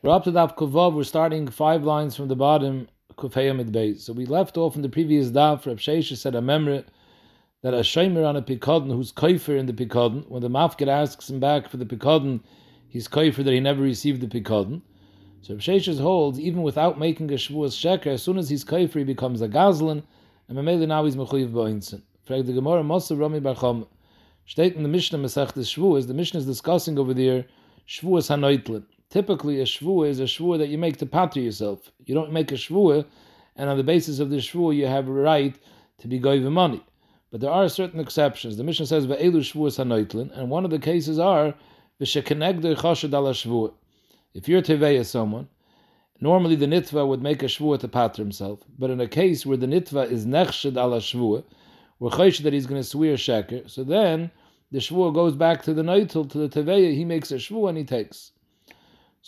We're up to Daf Kuvav. We're starting five lines from the bottom, Kufayamid Beis. So we left off in the previous Daf. Reb Shesha said a memory that a shamer on a pikadon who's kaifer in the pikadon, when the mafkid asks him back for the pikadon, he's kaifer that he never received the pikadon. So Reb Shesha holds, even without making a shvuas sheker, as soon as he's kaifer, he becomes a gazlan, and Mameli now he's mechuyev ba'insin. Frag the Gemara, Mosa Rami Barcham. Steht in the Mishnah Masech the Shvuas, the Mishnah is discussing over there Shvuas Hanoitlin typically a shvua is a shvua that you make to patra yourself. You don't make a shvua, and on the basis of the shvua you have a right to be goyve money. But there are certain exceptions. The mission says ve'elu shvuas hanoitlin, and one of the cases are v'shekenegder chashad ala shvua. If you're teveya someone, normally the nitva would make a shvua to patra himself, but in a case where the nitva is nechshad ala shvua, we're chaysh that he's going to swear sheker, so then the shvua goes back to the noitel, to the teveya, he makes a shvua and he takes.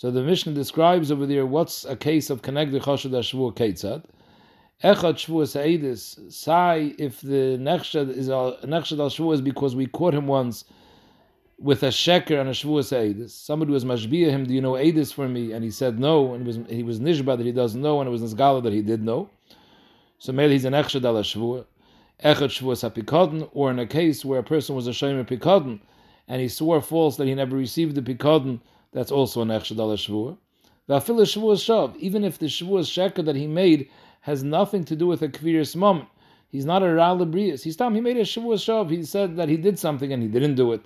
So the Mishnah describes over there what's a case of Kenegdi Choshad Shvua Ketzad. Echad Shvua Sa'idis, Sai, if the Nechshad is al Nechshad al is because we caught him once with a sheker and a Shvua Sa'idis. Somebody was mashbia him, do you know Eidis for me? And he said no, and he was, he was Nishba that he doesn't know, and it was Nizgala that he did know. So maybe he's an Echad al Shvua. Echad Shvua Sapikadon, or in a case where a person was a Shomer Pikadon, and he swore false that he never received the Pikadon, that's also an echshad al shvur. Va'afil shvur shav, even if the shvur sheker that he made has nothing to do with a kviris mom, he's not a ral brius. He's time he made a shvur shav. He said that he did something and he didn't do it.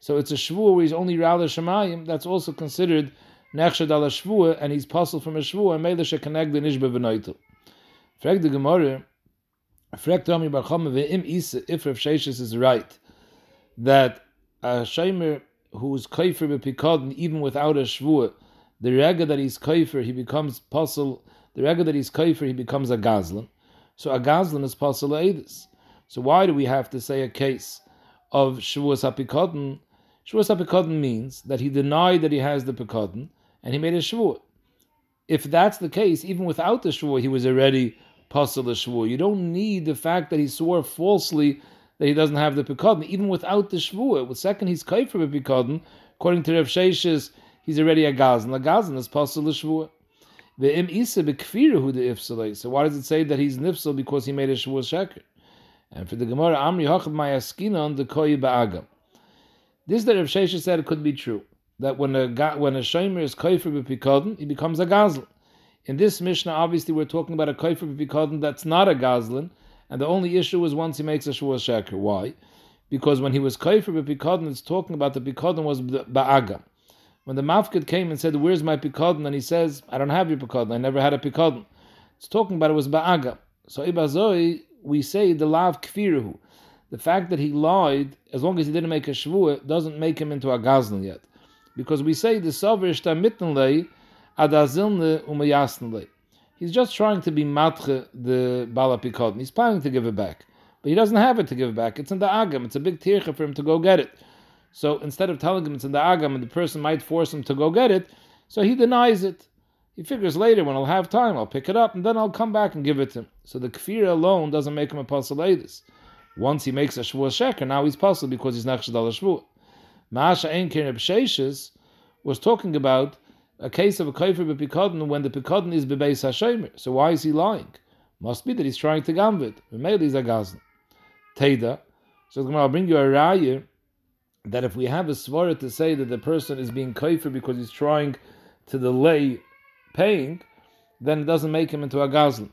So it's a shvur where he's only ral shemayim. That's also considered nechshad al shvur, and he's puzzled from a shvur and made shekaneg the nishbe v'noitel. Frag the Gemara. Frag Rami Bar ve'im isa if Rav Sheshes is right that a shaymer who's kaifer b'pikadon even without a shvua, the rega that he's kaifer, he becomes puzzle. The rega that he's kaifer, he becomes a gazlan. So a gazlan is puzzle edis. So why do we have to say a case of shvuas apikadon? Shvuas apikadon means that he denied that he has the pikadon and he made a shvua. If that's the case, even without the shvua, he was already puzzle the shvua. You don't need the fact that he swore falsely that he doesn't have the pikadon, even without the shvua. With second, he's with pikadon. According to Rav Sheshes, he's already a gazan. A gazan is possible the shvua. Ve'im isa bekfirahu the ifsalei. So why does it say that he's nifsal because he made a shvua sheker? And for the Gemara, Amri Hachab Mayaskina on the Koi Ba'agam. This that Rav Sheshes said could be true. That when a when a shomer is kaifer b'pikadon, he becomes a gazlan. In this Mishnah, obviously, we're talking about a kaifer b'pikadon that's not a gazlan, and the only issue is once he makes a Shavuot Sheker. Why? Because when he was Kaifer B'Pikadon, it's talking about the Pikadon was ba'aga. When the Mafkid came and said, Where's my Pikadon? And he says, I don't have your Pikadon. I never had a Pikadon. It's talking about it was ba'aga. So Ibazoi, we say the Lav Kfiruhu. The fact that he lied, as long as he didn't make a Shavuot, doesn't make him into a Gazlan yet. Because we say the Savir Shta Mittenlei Adazilne Umayasnlei. He's just trying to be matche the bala pikadon. He's planning to give it back, but he doesn't have it to give it back. It's in the agam. It's a big tircha for him to go get it. So instead of telling him it's in the agam and the person might force him to go get it, so he denies it. He figures later when I'll have time, I'll pick it up and then I'll come back and give it to him. So the kfir alone doesn't make him a pasaladis. Once he makes a shvuah sheker, now he's pasal because he's nechshad al shvuah. Maasha ein kirib was talking about a case of a kaifer b'pikadon when the pikadon is bebeis hashemer. So why is he lying? Must be that he's trying to gambit. Maybe he's a gazan. Teda. So I'll bring you a raya that if we have a svara to say that the person is being kaifer because he's trying to delay paying, then it doesn't make him into a gazan.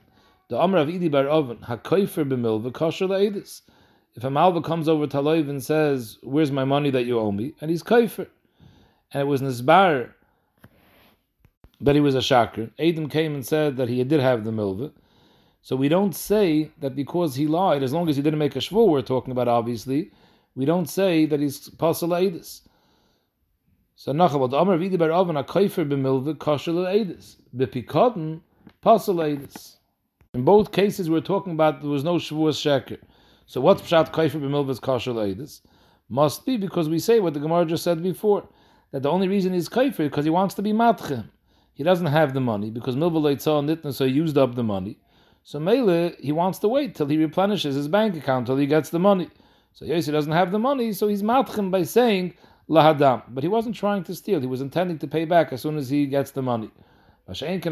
The Amr of Idi Bar Oven, HaKoifer b'milva kosher la'edis. If a malva comes over to Aloiv and says, where's my money that you owe me? And he's kaifer. And it was Nizbar that he was a shakr. Adam came and said that he did have the milva. So we don't say that because he lied, as long as he didn't make a shvur, we're talking about obviously, we don't say that he's pasal edis. So nachavot Amar v'idi Oven a kaifer b'milva kosher edis b'pikadon pasal edis. In both cases, we're talking about there was no shvur sheker. So what's pshat kaifer b'milva kosher edis? Must be because we say what the Gemara just said before that the only reason he's kaifer is because he wants to be matchem he doesn't have the money because Milva Nitna so he used up the money. So Mele, he wants to wait till he replenishes his bank account till he gets the money. So yes, he doesn't have the money, so he's matchim by saying, lahadam. But he wasn't trying to steal. He was intending to pay back as soon as he gets the money. We're talking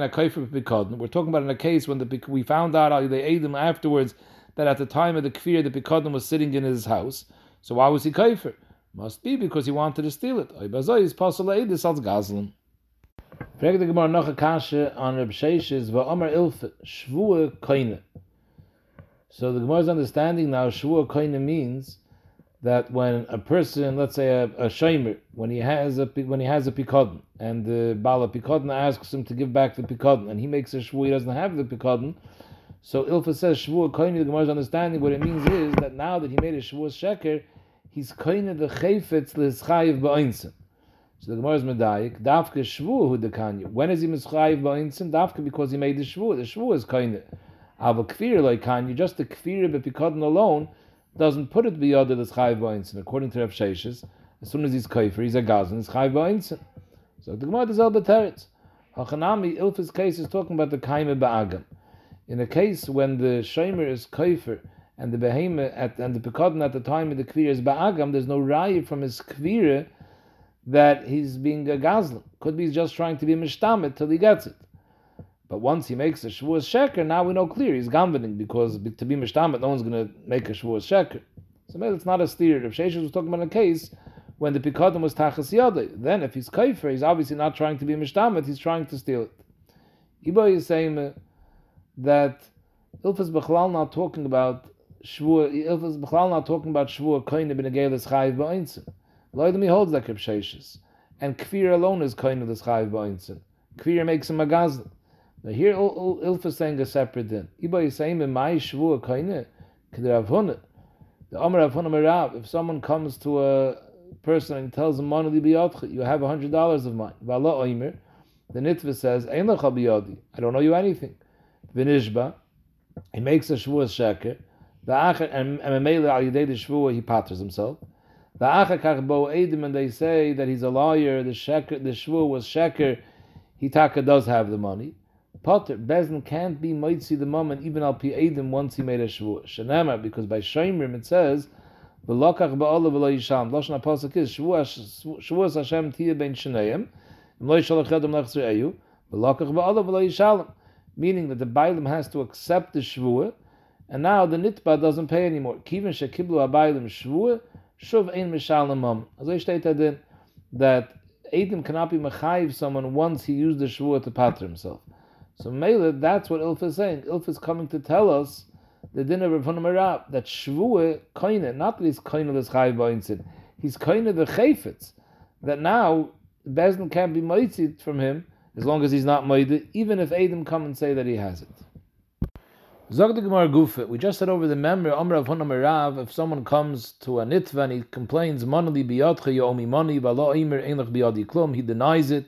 about in a case when the, we found out they ate him afterwards that at the time of the kfir the pikodim was sitting in his house. So why was he kaifer? Must be because he wanted to steal it. Frag the Gemara noch a kashe on Reb Ilfa shvua koine. So the Gemara's understanding now shvua koine means that when a person, let's say a, a shomer, when he has a when he has a pikodin, and the bala pikodin asks him to give back the pikodin, and he makes a shvu, he doesn't have the pikodin. So Ilfa says shvu koine. The Gemara's understanding what it means is that now that he made a shvu sheker, he's koine the chayfetz l'schayiv ba'insim. So the Gemara is medayik. Dafke shvu hu dekanya. When is he mischayiv ba'insim? Dafke because he made the shvu. The shvu is koine. Ava kfir like kanya. Just the kfir bepikadon alone doesn't put it beyond the chayiv ba'insim. According to Rav Sheshes, as soon as he's kaifer, he's a gazan. It's chayiv ba'insim. So the Gemara is el beteretz. Hachanami Ilf's case is talking about the kaime ba'agam. In a case when the shomer is kaifer and the behemoth at and the pekadon at the time of the kvir is ba'agam, there's no raya from his kvir that he's being a gazlan. Could be just trying to be mishtamet till he gets it. But once he makes a shavuos sheker, now we know clear he's gambening because to be mishtamet, no one's going to make a shavuos sheker. So maybe it's not a steer. If Sheshes was talking about a case when the pekadon was tachas yodei, then if he's kaifer, he's obviously not trying to be mishtamet, he's trying to steal it. Iba is saying that Ilfas Bechlal not talking about Shvua, Ilfas Bechlal not talking about Shvua Koine ben Agelis Chayiv. Loidami holds like Reb And Kfir alone is Koine of the Chayiv Ba'insin. Kfir makes him a Gazlan. Now here Ilfas is saying a separate din. Iba is saying, my Shvua Koine, K'der Avhunah. The Omer Avhunah Merav, if someone comes to a person and tells him, Manu you have a hundred dollars of mine. Vala Oimer, the Nitva says, Ein I don't owe you anything v'nishba, he makes a shvuah sheker, v'acher, and memele al yidei the shvuah, he patters himself. V'acher kach bo edim, and they say that he's a lawyer, the sheker, the shvuah was sheker, he taka does have the money. Potter, Bezin can't be moitzi the moment, even al pi edim, once he made a shvuah. Shanema, because by Shemrim it says, v'lokach ba'olah v'lo yisham. Lashon HaPosek is, shvuah Hashem tiyah ben sheneim, v'lo yishalach yadam lechzer eyu, v'lokach ba'olah v'lo yishalem meaning that the Bailim has to accept the Shvuah, and now the Nitba doesn't pay anymore. Kivin shekiblu abaylim Shvuah, shuv ein mishalamam. As I stated that Adam cannot be mechayiv someone once he used the Shvuah to patter himself. So Mela, that's what Ilfa is saying. Ilfa is coming to tell us the dinner of Rav that Shvuah koine, not that he's koine this chayiv ba'insin, he's koine the chayfetz, that now Bezdin can't be moitzit from him, as long as he's not moide, even if Adam come and say that he has it. Zog the Gemara we just said over the memory, Omer of Hunamarav, if someone comes to a nitva and he complains, Monali biyotcha yomi moni, valo imir einlach biyadi klum, he denies it,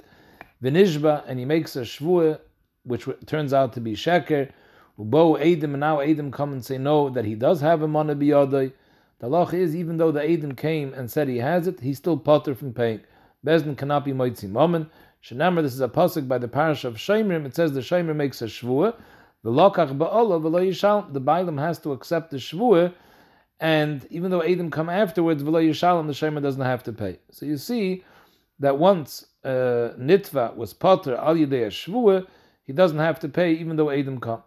Vinishba, and he makes a shvuah, which turns out to be sheker, Ubo Adam, and now Adam come and say no, that he does have a money biyadai. The law is, even though the Adam came and said he has it, he's still potter from paying. Bezdin cannot be moitzi moment. Shenamar, this is a pasuk by the parish of Shemrim. It says the Shemrim makes a shvuah. The lokach v'lo yishalom. The has to accept the shvuah, and even though Adam come afterwards, v'lo yishalom, the Shemrim doesn't have to pay. So you see that once uh, nitva was potter al yidei shvuah, he doesn't have to pay even though Adam come.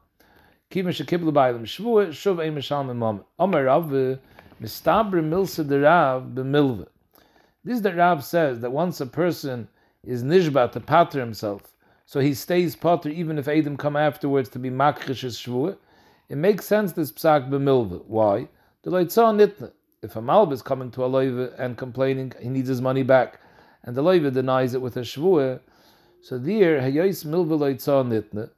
Kivin shekiblu ba'alim shvuah, shuv ein mishalom imam. Omer Rav, mistabre milsa de Rav b'milva. This that Rav says that once a person is nishba to pater himself, so he stays potter even if Adam come afterwards to be makrish shvuah. It makes sense this psak b'milva. Why? The leitzah nitna. If a malb is coming to a loiva and complaining, he needs his money back, and the loiva denies it with a shvuah, so there hayos milva leitzah nitna.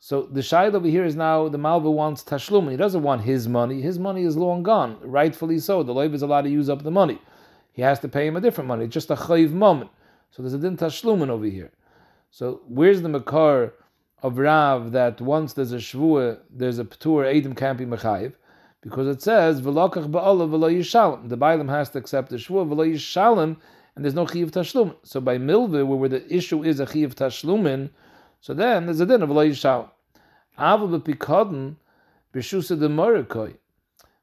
So the shaila over here is now the malva wants tashlum. He doesn't want his money. His money is long gone, rightfully so. The loiva is allowed to use up the money. He has to pay him a different money. Just a chayiv moment. So there's a din tashlumin over here. So where's the makar of Rav that once there's a shvua, there's a ptur, Adam can't be mechayiv? Because it says, v'lokach ba'alav v'lo yishalem. The Bailam has to accept the shvua, v'lo yishalem, and there's no chiv tashlumin. So by milve, where the issue is a chiv tashlumin, so then there's a din of v'lo yishalem. Aval b'pikodin, b'shusa de morakoi.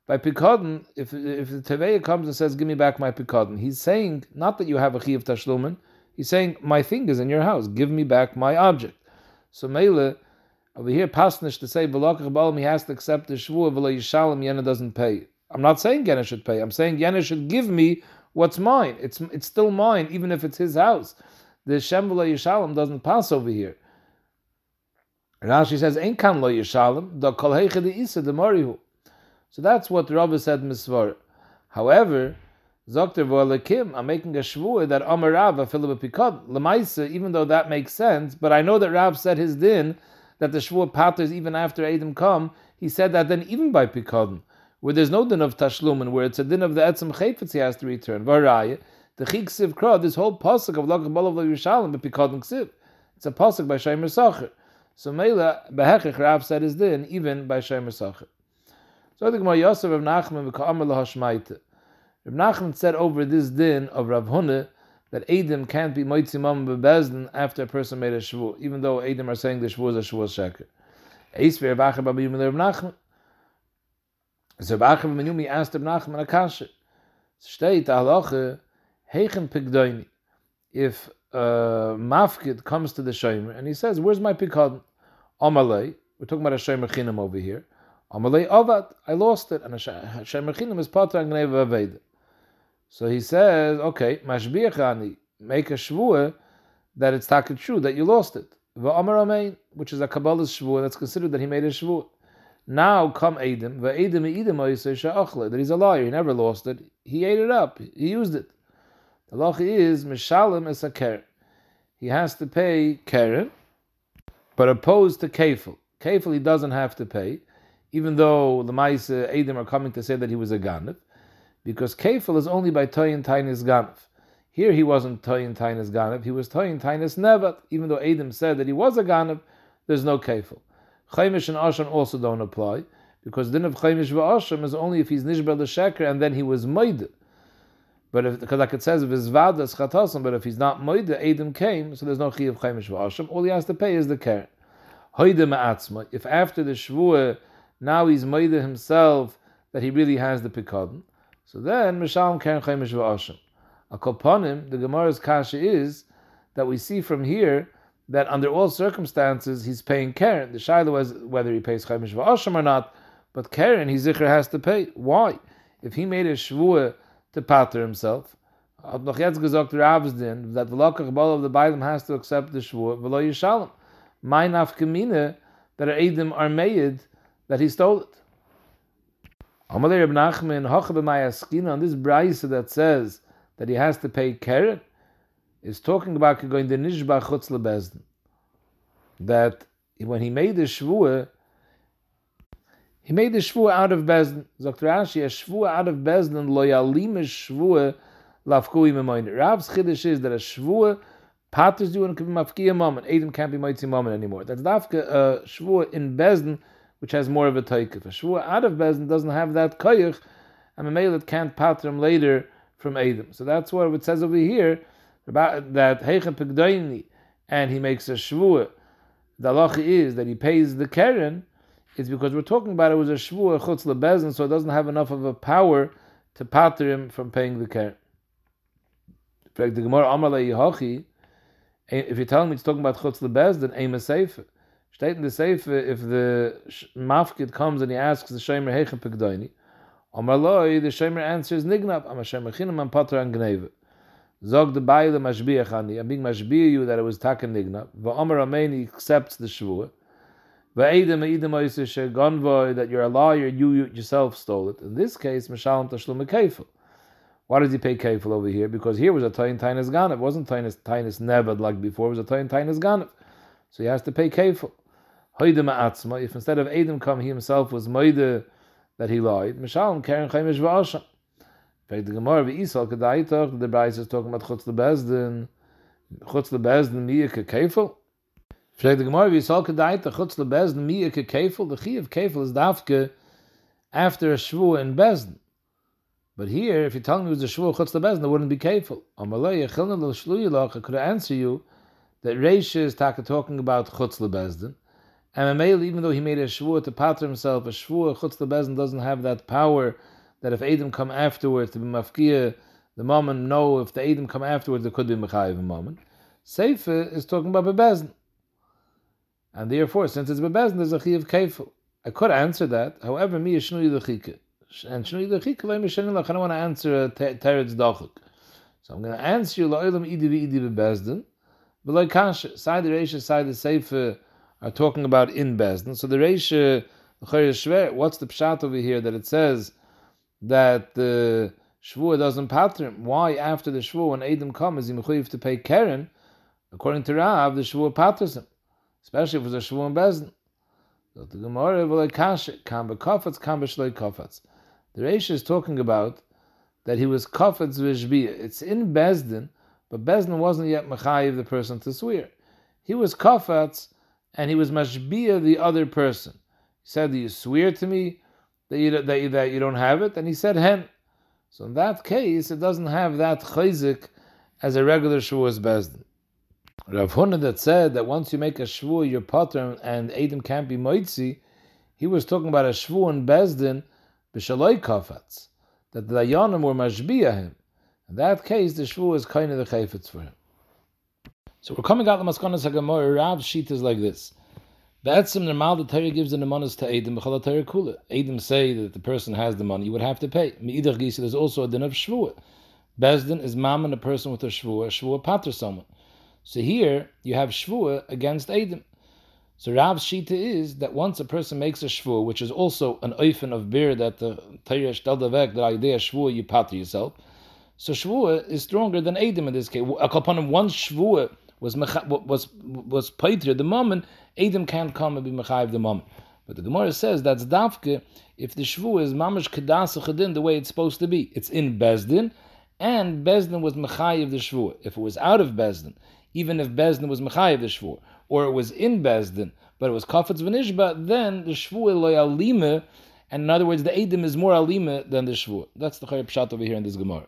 by Pikadon, if if the Teveya comes and says, "Give me back my Pikadon," he's saying not that you have a chi of tashlumin. He's saying my thing is in your house. Give me back my object. So Mele over here, pasnish to say v'lokach balam he has to accept the shvua v'lo yishalom Yena doesn't pay. I'm not saying Yena should pay. I'm saying Yena should give me what's mine. It's it's still mine, even if it's his house. The Shem v'lo yishalom doesn't pass over here. Rashi says, "Ein kan lo yishalom da kol heiche de isa de morihu." So that's what Rabbi said misvar. However, Zokter v'alekim, I'm making a shvur that Amar Rav a Philip Pikad lemaisa, even though that makes sense. But I know that Rav said his din that the shvur patters even after Adam come. He said that then even by Pikadon, where there's no din of tashlum and where it's a din of the etzem chayfetz he has to return. Varaya, the chik siv kra, this whole pasuk of lakach balav Yerushalayim but Pikadon ksiv. It's a pasuk by Shaimer Sacher. So Mela behechich Rav said his din even by Shaimer Sacher. So I think Gemara Yosef of Nachman v'ka'amar lahashmaita. Rav Nachman said over this din of Rav Huna that Adam can't be moitzi mam bebezdin after a person made a shvu, even though Adam are saying the shvu is a shvu sheker. So Rav Acha Babi asked Rav Nachman a kasha. Steht halacha heichen pigdoini. If uh, mafkid comes to the shomer and he says, "Where's my pikadon?" Amalei. We're talking about a shomer chinam over here. Amalei avad. I lost it, and a shomer chinam is pater and aveda. So he says, okay, mashbiachani, make a shvua that it's taken true that you lost it. Which is a Kabbalah's shvua that's considered that he made a shvua. Now come Adam, Edom sha'achle, that he's a liar, he never lost it, he ate it up, he used it. The law is, mishalim is a. He has to pay keren, but opposed to kefil. Kefil he doesn't have to pay, even though the Maisa Adam are coming to say that he was a ganif because kefil is only by toyin tainis ganav. Here he wasn't toyin tainis ganav, he was toyin tainis nevat. Even though Adam said that he was a ganav, there's no kefil. Chaimish and Asham also don't apply because din of Chaimish v'Asham is only if he's nishbel the sheker and then he was moide. But if, because like it says, if his vadas chatasim, but if he's not moide, Adam came, so there's no chi of Chaimish v'Asham. All he has to pay is the keren. Hoide ma'atzma. If after the shvuah, now he's moide himself that he really has the pikadon. So then, Mishalom Keren Chaimish V'Ashim. Akoponim, the Gemara's kasha is that we see from here that under all circumstances he's paying Keren. The Shiloh was whether he pays Chaimish V'Ashim or not, but Keren, he Zikr has to pay. Why? If he made a Shvuah to pater himself, that the Lokach Bal of the Bailam has to accept the Shvuah, V'lo Yishalom. My nafkamina, that Adam are made, that he stole it. Amalei Reb Nachman Hocha on this brayse that says that he has to pay keren is talking about going the nishba chutz lebezdin. That when he made the shvua, he made the shvua out of bezdin. Dr. Rashi, a shvua out of bezdin lo yalim shvua lafkui memoin. Rav's chiddush is that a shvua paters you and can be mafkiya moment. Adam can't be mighty moment anymore. That's dafka a shvua in bezdin which has more of a taikif. A shvua out of Bezdin doesn't have that koyach, and a male can't pater him later from Adam. So that's what it says over here about that Heichen Pigdoini, and he makes a shvua. The halacha is that he pays the keren. It's because we're talking about it was a shvua chutz lebezin, so it doesn't have enough of a power to pater him from paying the keren. Gemara eh, If you're telling me it's talking about chutz lebezin, aim a sefer. Steht in the Sefer, if the mafkid comes and he asks the Shomer Heichen Pekdoini, Omar Loi, the Shomer answers Nignab, Am Shomer Chinam Am Patra An Gneve. Zog the Baile Mashbiach Ani, I'm being Mashbiach you that it was Taken Nignab, Va Omar Ameni accepts the Eidem Eidem Oise She Gonvoy, that you're a liar, you yourself stole it. In this case, Mashalom Tashlum Kefil. Why does he pay kefil over here? Because here was a tayin tainis ganav. It wasn't tainis tainis nevad like before. It was a tayin tainis ganav. So he has to pay kefil. If instead of Adam come, he himself was Moide that he lied, Mishalom Karen Chaimish V'Asha. In fact, the Gemara V'Isal Kedaitach, the Bryce is talking about Chutz Lebezdin, Chutz Lebezdin Miyah Kekefel. In fact, the Gemara V'Isal Kedaitach, Chutz Lebezdin Miyah Kekefel, the Chi of Kefel is Dafke after a Shvu in Bezdin. But here, if you're telling me it was a Shvu Chutz Lebezdin, it wouldn't be Kefel. Amalei Yechilna L'Shluyilach, I could answer you that Reish is talking about Chutz Lebezdin, And Mamela, even though he made a shvua to pater himself, a shvua chutz lebezin doesn't have that power that if Adam come afterwards to be mafkia, the moment know if the Adam come afterwards, there could be mechayiv a moment. Seifa is talking about bebezin. And therefore, since it's bebezin, there's a chi of. I could answer that. However, me is shnui lechike. And shnui lechike, I don't want to answer a teretz dachuk. So I'm going to answer you la'olam idi v'idi bebezdin. But like kasha, side the Reisha, side the Sefer are talking about in Bezdin. So the Reisha, uh, what's the pshat over here that it says that the Shvua doesn't pattern? Why after the Shvua, when Adam comes, is he to pay Karen? According to Rav, the Shvua patters him, especially if it's a Shvua in Bezdin. So the Gemara, kofetz. The Reisha is talking about that he was kafetz v'shbiyah. It's in Bezdin, but Bezdin wasn't yet mechayiv the person to swear. He was kafetz, and he was mashbiyah the other person. He said, "Do you swear to me that you that you, that you don't have it?" And he said, "Hen." So in that case, it doesn't have that chayzik as a regular shavuos Bezdin. Rav Huna that said that once you make a shvu, your pattern and Adam can't be moitzi, he was talking about a shvu in Bezdin b'shaloi kafetz that the Dayanim were mashbiya him. In that case, the shvu is kind of the chayfetz for him. So we're coming out the maskonas hagamor. Rav sheet is like this. Be'etzim normal the Torah gives the nemanas to Edom b'chol Torah kula. Edom say that the person has the money, you would have to pay. Me'idach gisa, there's also a din of shvua. Bezdin is mammon a person with a shvua, shvua pater someone. So here you have shvua against Edom. So Rav's shita is that once a person makes a shvur, which is also an oifen of beer that the Torah shteldavek, the idea shvur you pater yourself. So shvur is stronger than Edom in this case. One shvur was was was the moment Adam can't come and be mechayiv the moment. But the Gemara says that's dafke if the shvu is mamash kedas chedin the way it's supposed to be. It's in bezdin, and bezdin was mechayiv the shvu. If it was out of bezdin, even if bezdin was mechayiv the shvu, or it was in Bezdin, but it was Kafetz V'nishba, then the Shvuah loy alime, and in other words, the Edom is more alime than the Shvuah. That's the Chayyab Pshat over here in this Gemara.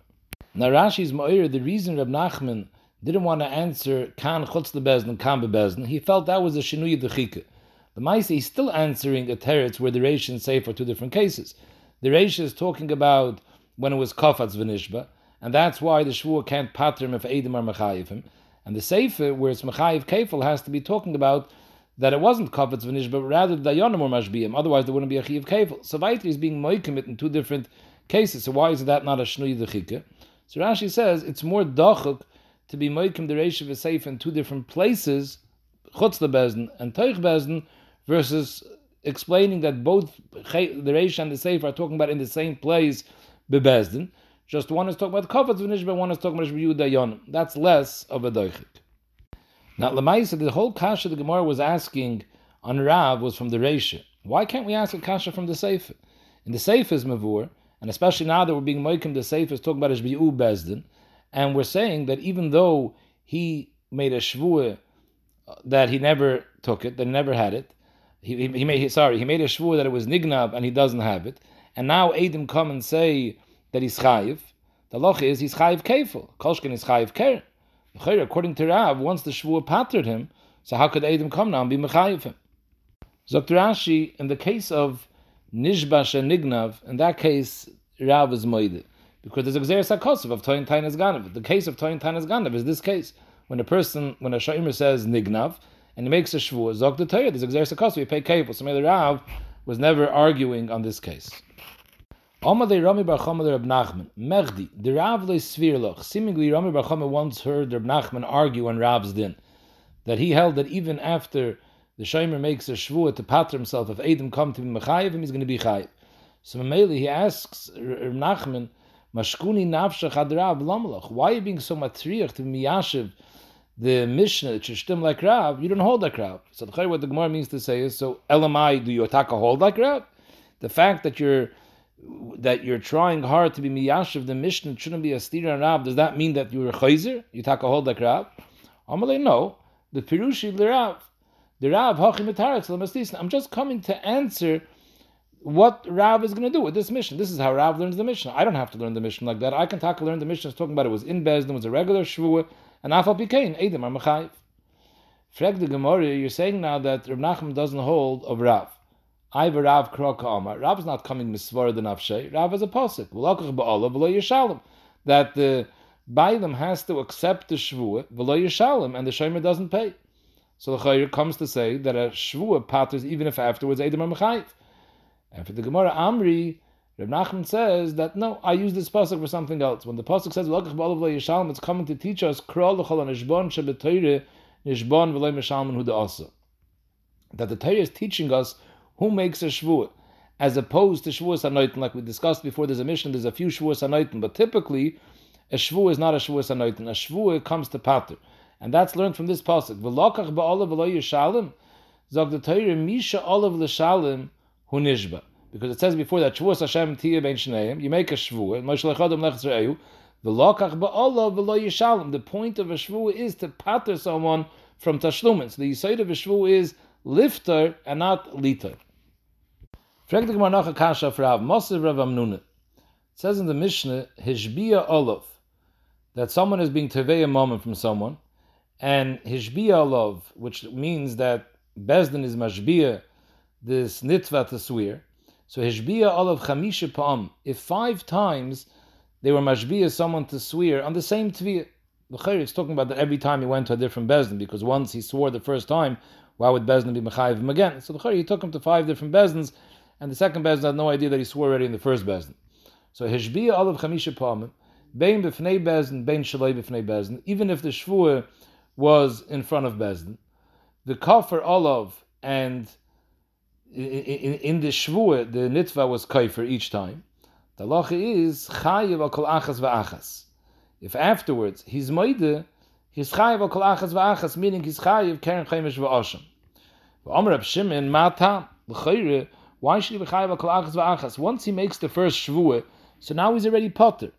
Now Rashi's Ma'ir, the reason Reb Nachman didn't want to answer Kan Chutz Bezdin, Kan Bezdin, he felt that was a Shinui Dechike. The Maisi is still answering a teretz where the Reish and say for two different cases. The Reish is talking about when it was Kafetz V'nishba, and that's why the Shvuah can't patter him if Edom are Mechayif him. And the Sefer, where it's Mechayiv Kefil, has to be talking about that it wasn't Kafetz V'nish, but rather the Dayanim were Mashbiyim. Otherwise, there wouldn't be a Chiyiv Kefil. So Vaitri is being Moikamit in two different cases. So why is that not a Shnui Dechike? So Rashi says it's more Dachuk to be Moikim the Reish of a Sefer in two different places, Chutz the and Teich Bezdin, versus explaining that both the Reish and the Sefer are talking about in the same place, Bebezdin. Just one is talking about kafetz v'nishba, one is talking about Yehuda. That's less of a doichik. Now, Lamaisa, the whole kasha the Gemara was asking on Rav was from the Reisha. Why can't we ask a kasha from the Sefer? In the Sefer is Mavur, and especially now that we're being moikim, the Sefer is talking about Ishbi'u Bezdin, and we're saying that even though he made a shvuah uh, that he never took it, that he never had it, he, he, made sorry, he made a shvuah that it was nignab and he doesn't have it, and now Adam come and say that he's chayiv. The loch is he's chayiv kefil. Kolshkin is chayiv keren. According to Rav, once the shvuah pattered him, so how could Adam come now and be mechayiv him? Rashi, in the case of Nishbash and Nignav, in that case, Rav is moide. Because there's a Gzeres HaKosov of Toyin Tainas Ganav. The case of Toyin Tainas Ganav is this case. When a person, when a Shaimer says Nignav, and he makes a Shvuah, Zok the Torah, there's a Gzeres HaKosov, you pay Kefil. So maybe Rav was never arguing on this case. Amalei Rami Bar Chama Rab Nachman. Mechdi, the Rav Svirloch. Seemingly, Rami Bar Chama once heard Rab Nachman argue on Rav's din that he held that even after the Shomer makes a shvuah to patter himself, if Adam come to be mechayiv him, he's going to be chayiv. So Mameli, he asks Rab Nachman, Mashkuni nafshach adrav lamlach. Why are you being so matriach to miyashiv the Mishnah that stem like Rav? You don't hold like Rav. So the what the Gemara means to say is, so Elamai, do you attack a hold like Rav? The fact that you're that you're trying hard to be miyashiv the Mishnah shouldn't be a stira Rab. Does that mean that you're a chayzer? You a hold like Rab? Amalei, no. The pirushi the Rav, the Rav hachim I'm just coming to answer what Rav is going to do with this mission. This is how Rav learns the mission. I don't have to learn the mission like that. I can talk learn the mission. It's talking about it was in Bezdin, was a regular shvuah, and afal pikein edim are mechayiv. Frag the Gemara, you're saying now that Rav Nachman doesn't hold of Rav. I have a Rav Krok Amar. Rav's not coming misvar the nafshay. Rav is a posik. That the Bailam has to accept the shvua v'lo yishalim, and the shomer doesn't pay. So the Chayr comes to say that a shvua patters even if afterwards Edom are mechayiv. And for the Gemara Amri, Reb Nachman says that no, I use this pasuk for something else. When the pasuk says "V'lokach ba'olav v'lo yishalim," it's coming to teach us krol l'chol nishbon shebetoyre nishbon v'lo mishalman hu asa. That the Torah is teaching us who makes a shvua, as opposed to shvuas anoitin, like we discussed before. There's a mission. There's a few shvuas anoitin, but typically a shvua is not a shvuas anoitin. A shvua comes to pater, and that's learned from this pasuk. Ba'olav v'lo yishalim, zog the Torah misha olav l'shalim nishba. Because it says before that shvuas Hashem tiyah ben shneim, you make a shvua. Moshe lechadam lechzreyu. V'lokach ba'olav v'lo yishalim. The point of a shvua is to pater someone from tashlumin. So the yisoid of a shvua is lifter and not liter. Kasha for Rav Moshe Rav Amnuna. It says in the Mishnah, Hishbia Olav, that someone is being tevei a moment from someone, and Hishbia Olav, which means that Bezdin is Mashbia, this nitva to swear. So Hishbia Olav Chamisha Pa'am, if five times they were Mashbia someone to swear on the same tviyah, the Chayr is talking about that every time he went to a different Bezdin, because once he swore the first time, why would Bezdin be Mechayiv him again? So the Chayr, he took him to five different Bezdins, and the second Bezdin had no idea that he swore already in the first Bezdin. So Hishbia Olav Chamisha Pa'am, Bein B'fnei Bezdin, Bein Shalei B'fnei Bezdin, even if the Shvuah was in front of Bezdin, the Kafir Olav and in, in, in the Shvuah, the Nitva was Kaifer each time. The lacha is Chayiv al Kol Achas V'Achas. If afterwards he's Moide, he's Chayiv al Kol Achas V'Achas, meaning he's Chayiv Keren Chaimish V'Osham. V'Omer Reb Shimon, Mata, L'chayre, why should he be Chayiv al Kol Achas V'Achas? Once he makes the first Shvuah, so now he's already Potter.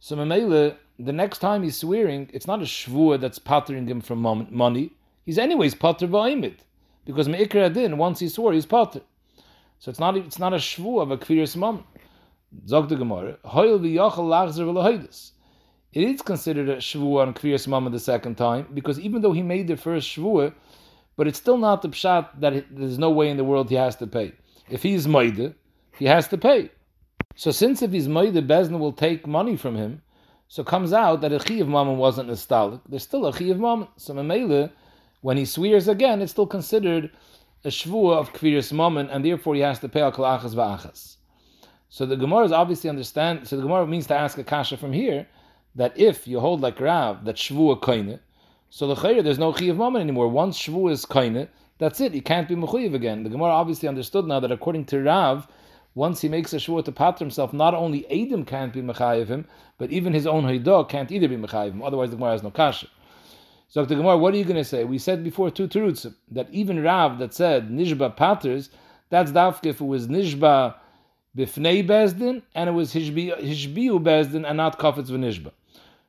So Mamela, the next time he's swearing, it's not a Shvuah that's pottering him from money. He's anyways Potter V'Oimid. Because Me'ikra Adin, once he swore, he's Potter. So it's not it's not a Shvuah of a Kviris Mom. Zog the Gemara, Hoyel v'yachal lachzer v'lahoidus. It is considered a shvuah on Kriyas Mama the second time, because even though he made the first shvuah, but it's still not the pshat that there's no way in the world he has to pay. If he's maide, he has to pay. So since if he's maide, Bezna will take money from him, so it comes out that a chi of mammon wasn't nostalgic. There's still a chi of mammon. So Mamela, when he swears again, it's still considered a shvuah of kviris moment, and therefore he has to pay al achas va'achas. So the Gemara is obviously understand. So the Gemara means to ask a kasha from here that if you hold like Rav that shvuah koine, so the chayre there's no chiyav moment anymore. Once shvuah is koine, that's it. He can't be mechuyev again. The Gemara obviously understood now that according to Rav, once he makes a shvuah to pat himself, not only Adam can't be mechayev him, but even his own haidah can't either be mechayev him. Otherwise, the Gemara has no kasha. So the Gemara, what are you going to say? We said before two teruts that even Rav that said nishba paters, that's dafke if it was nishba bifnei bezdin and it was Hishbi, hishbiu bezdin and not kafetz v'nishba.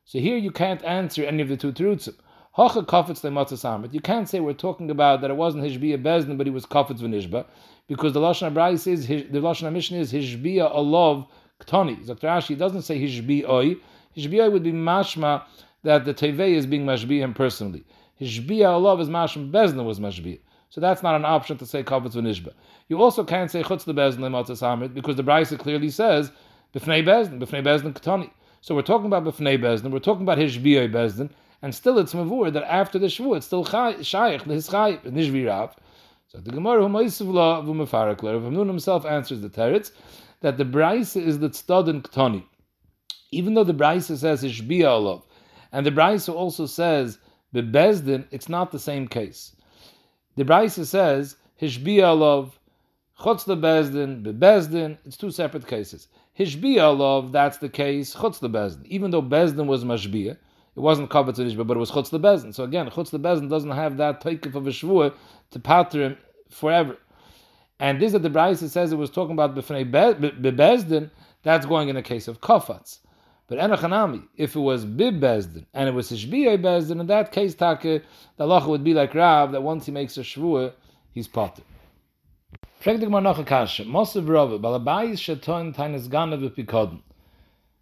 So here you can't answer any of the two terutzim. Hacha kafetz lematzasamrit. You can't say we're talking about that it wasn't hishbiya bezdin, but he was kafetz v'nishba, because the lashon Abraham says the lashon Mishnah is hishbiya alav ktani. Dr. Ashi doesn't say hishbiyoi. Hishbiyoi would be mashma that the tevei is being mashbiya him personally. Hishbiya alav is mashma bezdin was mashbiya. So that's not an option to say kafetz v'nishba. You also can't say chutz the bezdin lematzasamrit because the Brisa clearly says b'fnei bezdin, b'fnei bezdin ktani. So we're talking about B'fnei Bezdin, we're talking about Hishbiyoi Bezdin, and still it's Mavur that after the Shavuot, it's still Shaykh, Nishvi Rav. So the Gemara, Humaisivla Vumafarakler, Rav Nun himself answers the Teretz, that the Braisa is the Tztad and Ktani. Even though the Braisa says Hishbiya Olav, and the Braisa also says the Bezdin, it's not the same case. The Braisa says Hishbiya Olav, Chutz the Bezdin, Bezdin, it's two separate cases. Hishbiya love, that's the case, chutz the bezdin. Even though bezdin was mashbiya, it wasn't covered to but it was chutz the bezdin. So again, chutz the bezdin doesn't have that taikif of a shvuah to pater him forever. And this that the Brisa says it was talking about b'fnei bezdin, that's going in a case of kafatz. But enochanami, if it was bib bezdin and it was hishbiya bezdin, in that case, take the halacha would be like Rav that once he makes a shvuah, he's v'Pikodin.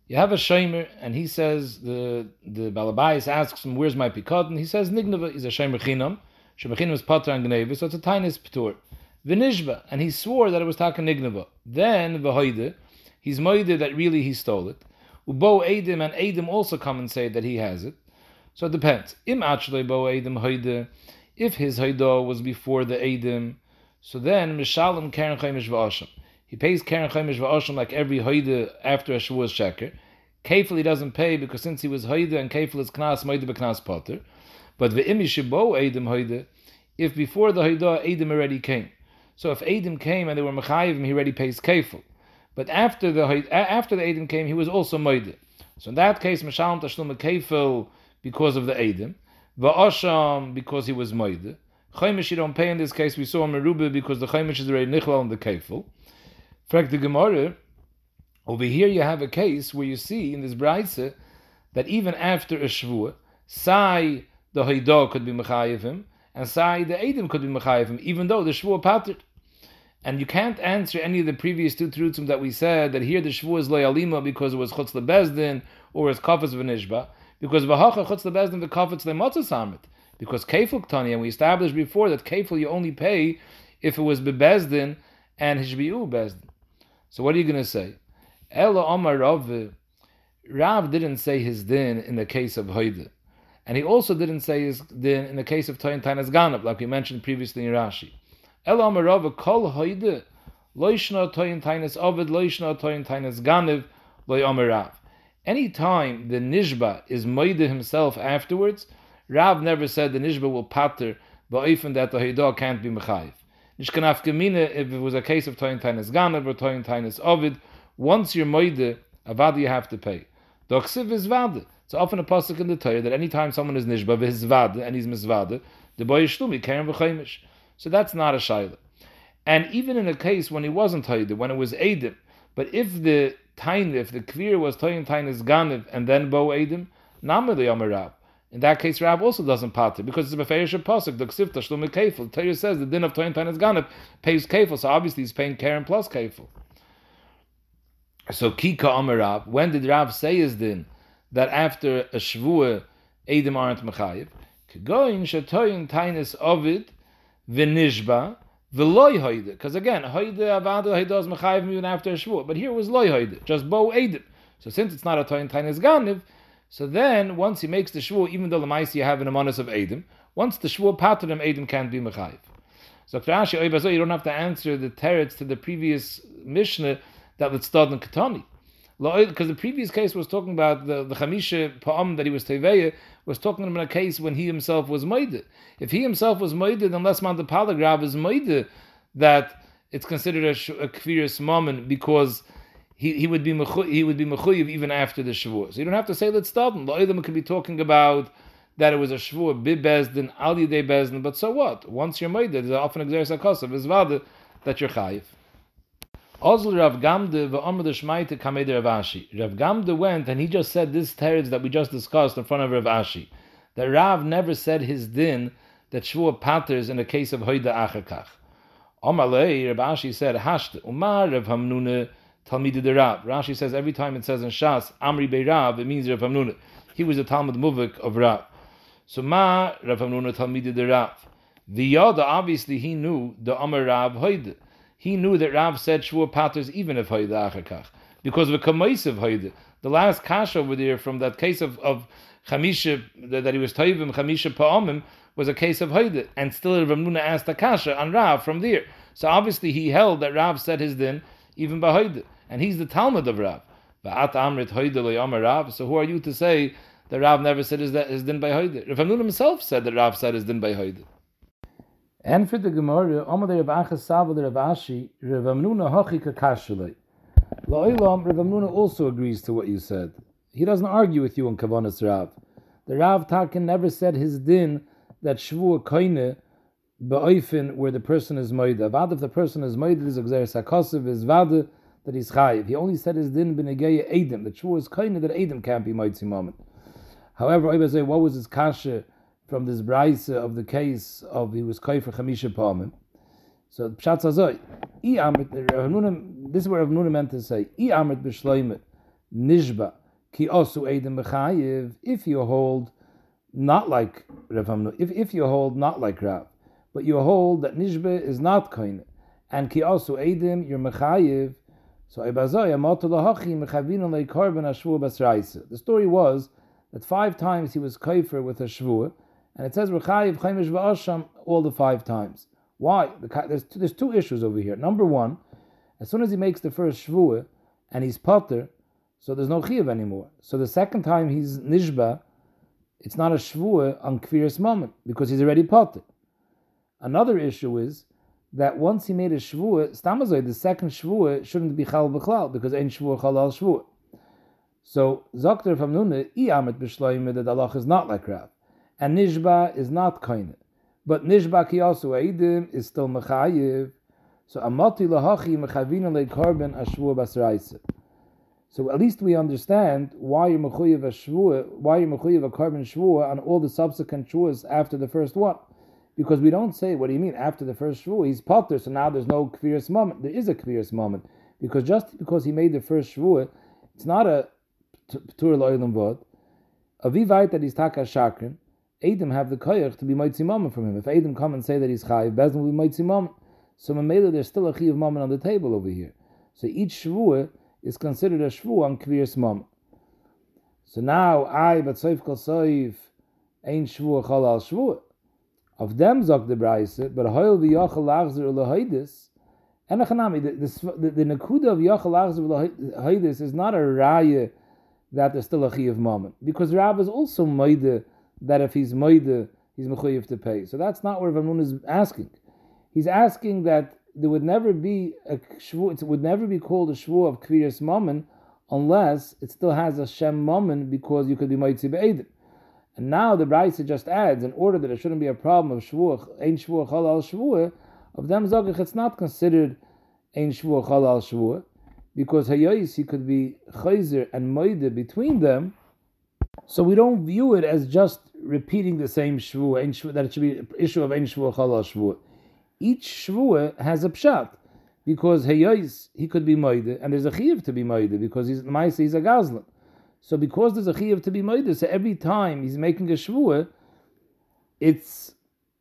You have a shomer, and he says, the the Balabayis asks him, where's my Pikodin? He says, Nignava is a shomer chinam. Shemachin was Patra and Gneva, so it's a tainis Ptur. Vinishba, and he swore that it was Taka Nignava. Then, Vahoide, he's moide that really he stole it. Ubo Edim and Edim also come and say that he has it. So it depends. Im actually Bo Edim Hoide, if his Hoidah was before the Edim, so then Mishalim Karen Chaimish V'asham. He pays Karen Chaimish V'asham like every Hoide after a Shavuos Sheker. Kefil he doesn't pay because since he was Hoide and Kefil is Knas, Moide B'Knas Potter. But the Imishibo Edim Hoide, if before the Hoidah Edim already came. So if Edim came and they were Mechayivim, he already pays Kefil. But after the after the Edim came, he was also Moide. So in that case, Mishalim Tashlum Kefil because of the Edim, Va'asham because he was Moide. Chaimish you don't pay in this case, we saw Merubah because the Chaimish is already Nichlal and the Kefil. Frag the Gemara, over here you have a case where you see in this Braise that even after a Shvuah, Sai the Haidah could be Mechayivim, and Sai the Edim could be Mechayivim, even though the Shvuah pattered. And you can't answer any of the previous two truths that we said that here the shvu is loyalima because it was chutz lebezdin or it's kafetz v'nishba because v'hacha chutz lebezdin the kafetz lemotzah samit because kefil ktani and we established before that kefil you only pay if it was bebezdin and hishbiu bezdin. So what are you going to say? Ella Omar Rav, Rav didn't say his din in the case of Hoide. And he also didn't say his din in the case of Toyin Tainas Ganab, like we mentioned previously in Rashi. Ela Kol Hoide Loishna Toyin Tainas Ovid Loishna Toyin Tainas Ganiv. Any time the Nishba is Moide himself afterwards, Rav never said the Nishba will patter ba'ifin that the Haidah can't be Mechayiv. Nishkanaf Gemina, if it was a case of Toyin Tainas Ganiv or Toyin Tainas Ovid, once you're Moide, Avad you have to pay. Doksiv is Vade. It's often a pasuk in the Torah that any time someone is Nishba, v'hizvade, and he's Mizvade, the boy is Shlumi, Karen v'chaimish. So that's not a shaila. And even in a case when he wasn't Haida, when it was Edim, but if the tain, if the kvir was Toyin Tainis Ganiv and then Bo Edim, Namali Rab. In that case, Rab also doesn't pater because it's a Beferish Pasuk, the Ksifta Shlum Kefil. The Torah says the din of Toyin Tainis Ganiv pays Kefil, so obviously he's paying Karen plus Kefil. So Kika Rab, when did Rab say his din that after a Shvua Edim aren't Mechayiv? Kegoin Shatoyin Tainis Ovid v'nishba v'loy hoide. Because again, hoide avada hoide is mechayiv even after a. But here was loy hoide, just bo edim. So since it's not a toyin tainis ganiv, so then once he makes the shvuah, even though the ma'isi you have an amonis of edim, once the shvuah pattern edim can't be mechayiv. So you don't have to answer the teretz to the previous mishnah that would start in Katani because the previous case was talking about the, the Chamisha Pa'am that he was Teveya, was talking about a case when he himself was Maida. If he himself was Maida, then less man the is Maida that it's considered a, a Kfiris because he, he would be he would be mechuyev even after the Shavuot. So you don't have to say let's start. Olam could be talking about that it was a Shavuot, Bib Bezdin, Al Yidei Bezdin, but so what? Once you're made, there's often exeris akasav, is that you're chayiv. Ozl Rav Gamde v'Omer the Shmaite Kameder Rav Ashi. Rav Gamde went and he just said this teretz that we just discussed in front of Rav Ashi. That Rav never said his din that Shvuah paters in the case of Hoida Achakach. Omalei, Rav Ashi said, Hasht Umar Rav Hamnune Talmid de Rav. Rashi says every time it says in Shas, Amri Be Rav, it means Rav Hamnune. He was a Talmud Muvik of Rav. So Ma Rav Hamnune Talmid de Rav. The Yoda, obviously he knew the Amar Rav Hoida he knew that Rav said Shvuah Paters even if Hoide Achakach. Because of a Kamaisiv Hoide. The last Kasha over there from that case of, of Chamisha, that, he was Toivim, Chamisha Pa'omim, was a case of Hoide. And still Rav Nuna asked a Kasha on Rav from there. So obviously he held that Rav said his din even by Hoide. And he's the Talmud of Rav. So who are you to say that Rav never said his, his din by Hoide? Rav Nuna himself said that Rav said his din by Hoide. And for the Gemara, Omer Rav Achas Sava Rav Ashi, Rav Amnuna Hachika Kashalei. La'ilam, Rav Amnuna also agrees to what you said. He doesn't argue with you on Kavanas Rav. The Rav Takin never said his din that Shvua Koine Ba'oifin where the person is Moida. Vad if the person is Moida is Exer Sakosiv is Vada that he's Chayiv. He only said his din Benegeya Edim, that Shvua is Koine that Edim can't be Moitzi moment. However, I say, what was his kasha from this brayse of the case of he was koi chamisha palmim. So pshat zazoy, i amrit this is what Rav Nuna meant to say. I amrit b'shloimet nishba ki osu edim b'chayiv. If you hold not like Rav if if you hold not like Rav but you hold that nishba is not koine. And ki also edim, you're mechayiv. So ibazay amot lahachi mechavin le korban ashvu basraisa. The story was that five times he was kaifer with a shvua, and it says rechayiv chaimish va'asham all the five times. Why? There's two, there's two issues over here. Number one, as soon as he makes the first shvua and he's potter, so there's no chiyav anymore. So the second time he's nishba, it's not a shvua on kviris moment because he's already potter. Another issue is that once he made a shvua, stamazoi, the second shvua shouldn't be chal b'chlal because ain't shvua chalal shvua. So Zokter from Nuna, i amet b'shloime that Allah is not like Rav, and nishba is not kainit. But nishba ki also eidim is still mechayiv. So amati lahachi mechavina le korban ashvua basraisa. So at least we understand why you're mechuyev a shvua, why you're a korban shvua on all the subsequent shvuas after the first one. Because we don't say, what do you mean, after the first shvua, he's potter, so now there's no kviris moment. There is a kviris moment. Because just because he made the first shvua, it's not a tur lo'ilam vod. Avivait that he's taka shakrin, Adam have the koyach to be moitzi moment from him. If Adam come and say that he's chayiv, Bezdin will be moitzi moment. So Mamela, there's still a chiv moment on the table over here. So each shvua is considered a shvu on kviris moment. So now I, but soif kol soif, ein shvu chol al. Of them zog the Braise, but hoil the yochel lachzer lehoidis, and the, the, the, the nekuda of yochel lachzer lehoidis is not a raya that there's still a chiv moment. Because Rab is also moide that if he's moide, he's mechuyev to pay. So that's not where Rav is asking. He's asking that there would never be a shvu, it would never be called a shvu of kviris mammon unless it still has a shem mammon because you could be moitzi be'edim. And now the Braisa just adds, in order that it shouldn't be a problem of shvuach, ein shvuach halal shvuah, of them zogich, it's not considered ein shvuach halal shvuah, because hayois he could be chayzer and moide between them, so we don't view it as just repeating the same shvuah, that it should be issue of ein shvuach halal shvuah each shvua has a pshat because heyois he could be moide and there's a chiyuv to be moide because he's the he's a gazlan. So because there's a chiyuv to be moide, so every time he's making a shvua, it's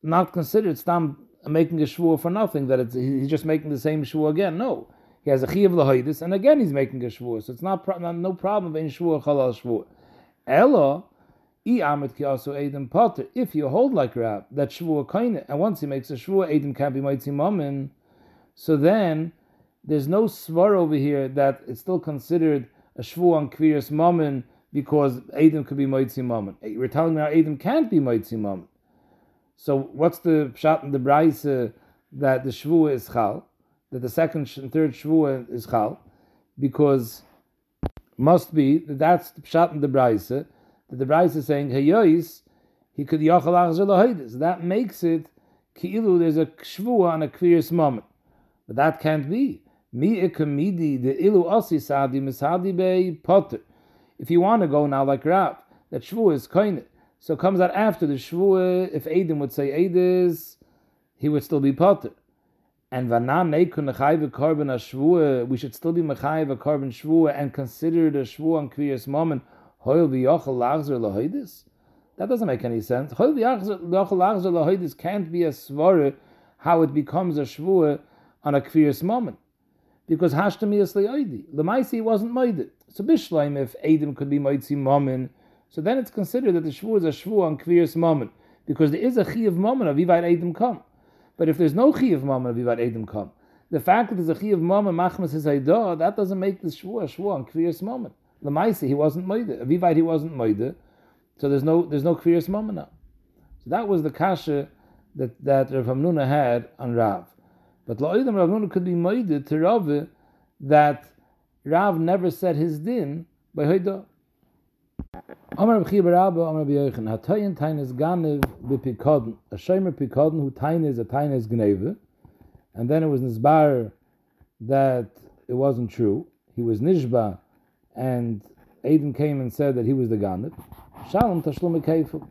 not considered stam making a shvua for nothing. That it's he's just making the same shvua again. No, he has a chiyuv lahoidis and again he's making a shvua. So it's not, not no problem in shvua chalal shvua. Ella if you hold like Rab, that Shvua Kaina, and once he makes a Shvua, Adam can't be Maitzi Mammon, so then there's no svar over here that it's still considered a Shvua on Kviris Mammon because Adam could be Maitzi Mammon. Eh, we're telling now Adam can't be Maitzi Mammon. So what's the shot in the Braise that the Shvua is Chal, that the second and third Shvua is Chal, because must be that that's the shot in the Braise that the Braise is saying Hayois, he could Yachal Achzer That makes it Ki'ilu, there's a Shvua on a Kviris moment. But that can't be. Mi ikamidi the ilu asi sadi misadi be potter. If you want to go now like Rav, that shvua is kind. So it comes out after the shvua. If Adam would say Adis, he would still be potter. And vanan neikun nechayve korban shvua, we should still be mechayve korban shvua and consider the shvua on kviyas moment that doesn't make any sense. can't be a svara how it becomes a shvua on a kviris moment. Because hashtami is le'oidi. Lemaisi wasn't moided. So bishleim, if Adam could be moidzi moment, so then it's considered that the shvua is a shvua on kviris moment. Because there is a chi of moment of Ivayt Adam come. But if there's no chi of moment of Ivayt Adam come, the fact that there's a chi of moment, machmas is that doesn't make the shvua a shvua on kviris moment. Lamaisi, he wasn't moide. Avivite, he wasn't moide. So there's no there's no kviyas mamana. So that was the kasha that that Rav Hamnuna had on Rav. But la'odim Rav Hamnuna could be moide to Rav that Rav never said his din by hoida. Amar Chiya Barabba, Amar Rabbi Yochanan, hatayin tainez ganev b'pikadon. A shomer pikadon who tainez a tainez gneve. And then it was nisbar that it wasn't true. He was nishba and Aiden came and said that he was the Ganib, Shalom Tashlum Keifel.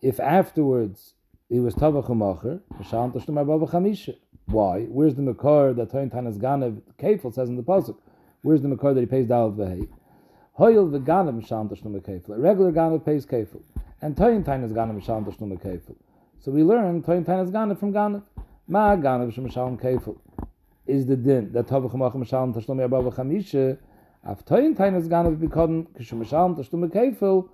If afterwards he was Tavach Umacher, Shalom Tashlum Abba Chamisha. Why? Where's the Makar that Toin Tanas Ganib Keifel says in the Pasuk? Where's the Makar that he pays Dalit Vehei? Hoyel Veganib Shalom Tashlum Keifel. A regular Ganib pays Keifel. And Toin Tanas Ganib Shalom Tashlum Keifel. So we learn Toyin Tainas Ganav from Ganav. Ma Ganav Shemashalom Kefil is the din that Tavach Mach Mashalom Tashlum Yabav Chamisha. Av Toyin Tainas Ganav Bikodin Kishemashalom Tashlum Kefil.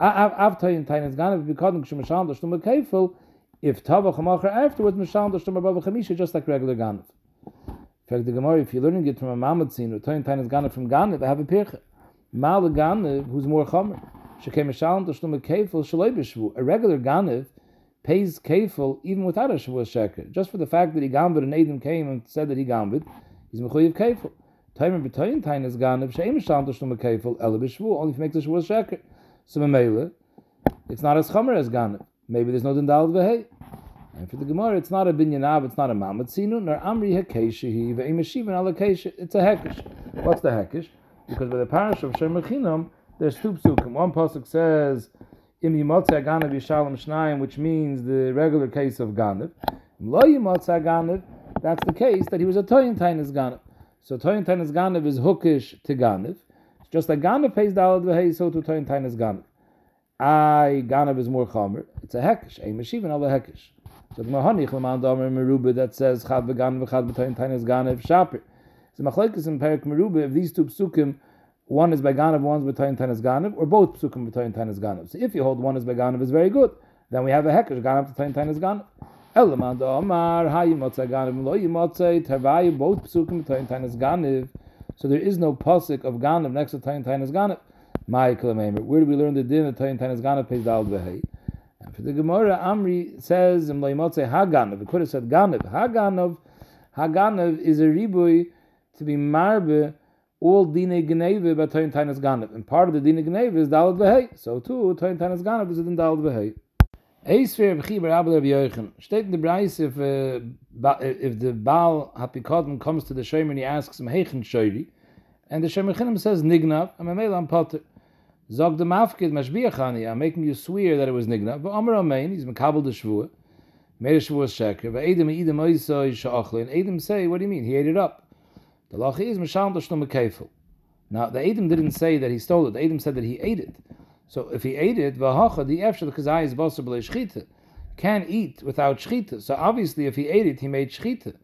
Av Toyin Tainas Ganav Bikodin Kishemashalom Tashlum Kefil. If Tavach Mach afterwards Mashalom Tashlum Yabav Chamisha just like regular. In fact, the Gemara, if you're learning it from a Mamad scene, or Toyin Tainas Ganav from Ganav, they have a pircha. Mal Ganav, who's more Chomer. Shekem Mashalom Tashlum Kefil Shaloi. A regular Ganav pays kefil even without a shavuos sheker. Just for the fact that he gambit and Adam came and said that he gambit, he's mechuyev kefil. Timer b'toyin tain is ganav she'em sham tashlum kefil ele b'shvu only if makes a shavuos sheker. So memela, it's not as chomer as ganav. Maybe there's no dindal v'hei. And for the Gemara, it's not a binyanav, it's not a mamatzinu, nor amri hekeshihi ve'im eshivan ala It's a hekesh. What's the hekesh? Because by the parish of Shem there's two psukim. One pasuk says im yimotza ganav yishalom shnayim, which means the regular case of ganav. Lo yimotza ganav, that's the case that he was a toyin tainis ganav. So toyin tainis ganav is hookish to ganav. Just like ganav pays dalad v'hei, so to toyin tainis ganav. I ganav is more chomer. It's a hekish, a meshivin al hekish. So the mahanich leman damer meruba that says chad v'ganav v'chad b'toyin tainis ganav shaper. So machlekes in perik meruba, if these two psukim one is by Ganav, one is by Tanis Ganav, or both Psukim by Tanis Ganav. So if you hold one is by Ganav is very good, then we have a Hekesh Ganav to Tanis Ganav. Elamad Omar, Hayimotza Ganav, Lo Yimotze, Tavayu, both Psukim by Tanis Ganav. So there is no Pasik of Ganav next to Tanis Ganav. Michael Maimer. Where do we learn the din of that Tanis Ganav pays Dal Behei? And for the Gemara, Amri says, Im Lo Yimotze Haganav. It could have said Ganav. Haganav, Haganav is a ribui to be marbe all dine gneve by toin tainas ganav. And part of the dine gneve is dalad v'hei. So too, toin tainas ganav is in dalad v'hei. Eisfer b'chiber abel Rabbi Yoichan. Steht in the Braise if, uh, if the Baal HaPikodim comes to the Shomer and he asks him, Heichen Shoyri, and the Shomer Chinim says, Nignav, I'm a male on Potter. Zog the Mafkid Mashbiachani, I'm making you swear that it was Nignav. But Amar Amein, he's Makabal the Shvua, made a Shvua Sheker, but Edom Edom Oisoi Sha'ochle, and Edom say, what do you mean? He ate it up. The law is misham tashlum kefil. Now the Adam didn't say that he stole it. The Adam said that he ate it. So if he ate it, vahacha the efshel kazai is basar b'le can eat without shchita. So obviously, if he ate it, he made shchita.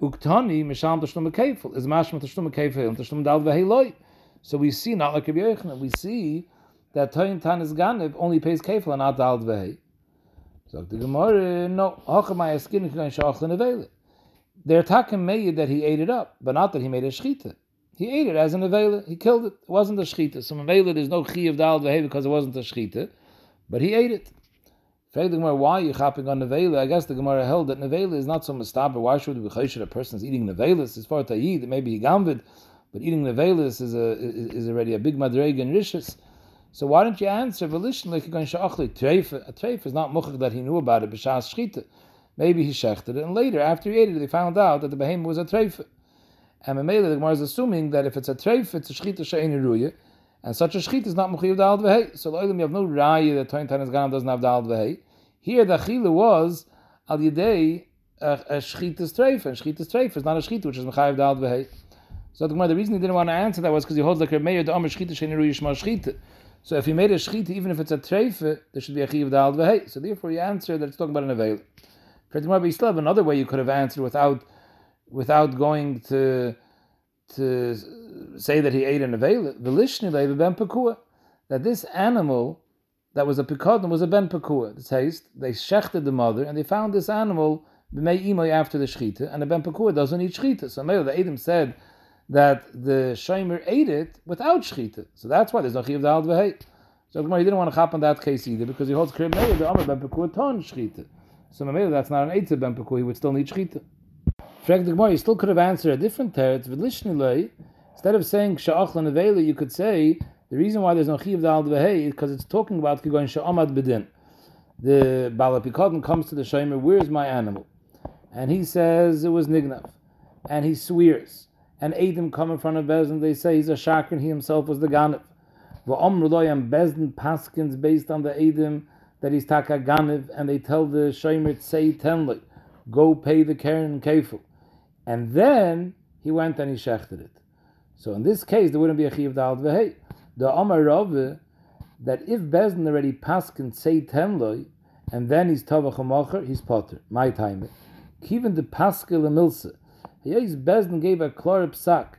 Uktani tashlum is mashma tashlum and tashlum dal v'heloi. So we see not like Rabbi Yochanan, we see that Toyin Tanis Ganev only pays kefil and not dal v'hei. So the Gemara, no, hachamai eskin kan shachlin avele. They're talking made that he ate it up, but not that he made a shechita. He ate it as an avela. He killed it. It wasn't a shechita. So avela, there's no chi of dal vehe because it wasn't a shechita, but he ate it. the Gemara, why are you chopping on nevela? I guess the Gemara held that nevela is not so mustaba. Why should we be a person is eating nevelas? As far eat, maybe he gamvid, but eating nevelas is is already a big madreg and rishis. So why don't you answer volition like you're going treifa? A treifa is not muchach that he knew about it b'shas shechita. Maybe he shechted it, and later, after he ate it, they found out that the behemoth was a treif. And Mamela, the Gemara is assuming that if it's a treif, it's a shchita she'eni ruya, and such a shchita is not mechiv dal v'hei. So lo'ilim, you have no raya that Toin Tanis Ganam doesn't have dal v'hei. Here, the chila was al yedei a, a shchita's treif, and shchita's treif is not a shchita, which is mechayiv dal v'hei. So the Gemara, the reason he didn't want to answer that was because he holds like a mayor, the Omer shchita she'eni ruya shma shchita. So if he made a shchita, even if it's a treif, there should be a chiv dal v'hei. So therefore, he answered that it's talking about an avail. But you still have another way you could have answered without without going to to say that he ate an ben that this animal that was a pikadon was a ben pekua. The taste they shechted the mother and they found this animal b'mei after the shchita and the ben pekua doesn't eat shchita. So maybe the Adam said that the shomer ate it without shchita. So that's why there's no chiv dal v'hei. So he didn't want to hop on that case either because he holds krib the amar ben pekua ton shchita. So maybe that's not an Eitzah Ben Peku, he would still need Shechita. Frag the Gemara, you still could have answered a different teretz, V'lishnilei, instead of saying Sha'ach Lanavela, you could say, the reason why there's no Chiv Dal is because it's talking about Kigoin Sha'amad Bedin. The Balapikodim comes to the Shomer, where's my animal? And he says it was Nignav. And he swears. And Adam come in front of Bezdin, they say he's a Shakran, he himself was the Ganav. V'om Ruloyam Bezdin Paskins based on the Adam that he's taka ganiv, and they tell the shomer say tenly, go pay the keren and and then he went and he shechted it. So in this case, there wouldn't be a chiv dal v'hei. The Amar Rave, that if Bezdin already paskin say tenloy, and then he's tavach hamacher, he's potter. My time. Even the paskel emilse. Hayis Bezdin gave a klor psak,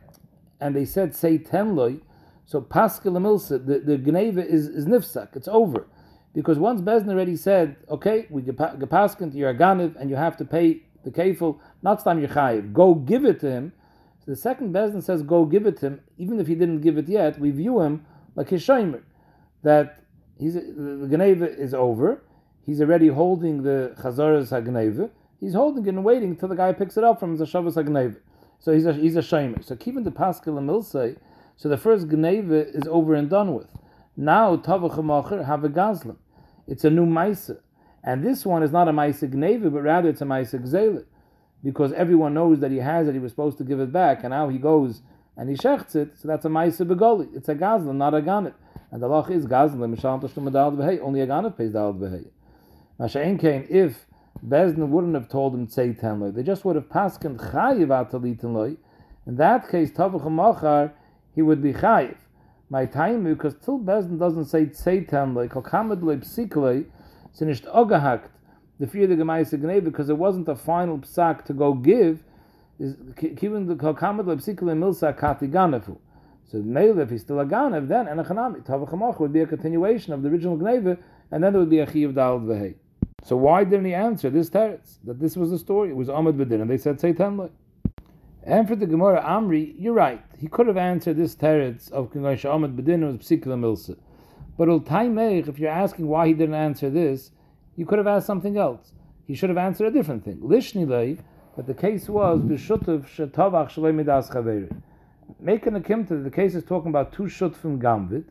and they said say ten loy. So paskel emilse, the the gneva is is nifsak. It's over. Because once Bezdin already said, okay, we gepaskin to your aganiv, and you have to pay the kefil, not stam yechayiv, go give it to him. So the second Bezdin says, go give it to him, even if he didn't give it yet, we view him like his shomer, that he's, the Geneva is over, he's already holding the Chazaras HaGneva, he's holding it and waiting until the guy picks it up from the Shavas HaGneva. So he's a, he's a shomer. So keeping the Pascal and Milsei, so the first Geneva is over and done with. Now, Tavach have a Gazlan. It's a new Maisa. And this one is not a Maisa Gneva, but rather it's a Maisa Gzela. Because everyone knows that he has it, he was supposed to give it back, and now he goes and he shechts it, so that's a Maisa Begoli. It's a Gazlan, not a Ganit. And the lach is Gazlan, Mishal Tashtum Adal Behei, only a Ganit pays Dal Behei. Masha'en came if Bezdin wouldn't have told him Tzei Tenloi, they just would have passed Chayiv Atalitin In that case, Tavach Machar, he would be Chayiv my time because till Bezdin doesn't say Tzeitan like Kalkamed le Psikle, it's nicht the fear the Gemaisa Gnei because it wasn't a final psak to go give is given the Kalkamed le Psikle Milsa Kati So Meil if he's still a Ganev, then and a Chanami Tavachamach would be a continuation of the original Gneve, and then there would be a Chiv Dal Vehei. So why didn't he answer this teretz that this was the story? It was Ahmed Bedin, and they said Tzeitan like. And for the Gemara Amri, you're right. He could have answered this teretz of Kingoy Sha'amad Bedin was Psikla Milsa. But Ultaimeich, if you're asking why he didn't answer this, you could have asked something else. He should have answered a different thing. Lishnilei, but the case was B'shutiv Shetavach Shalei Midas Chaveri. Making a kimta, the case is talking about two shut from Gamvid,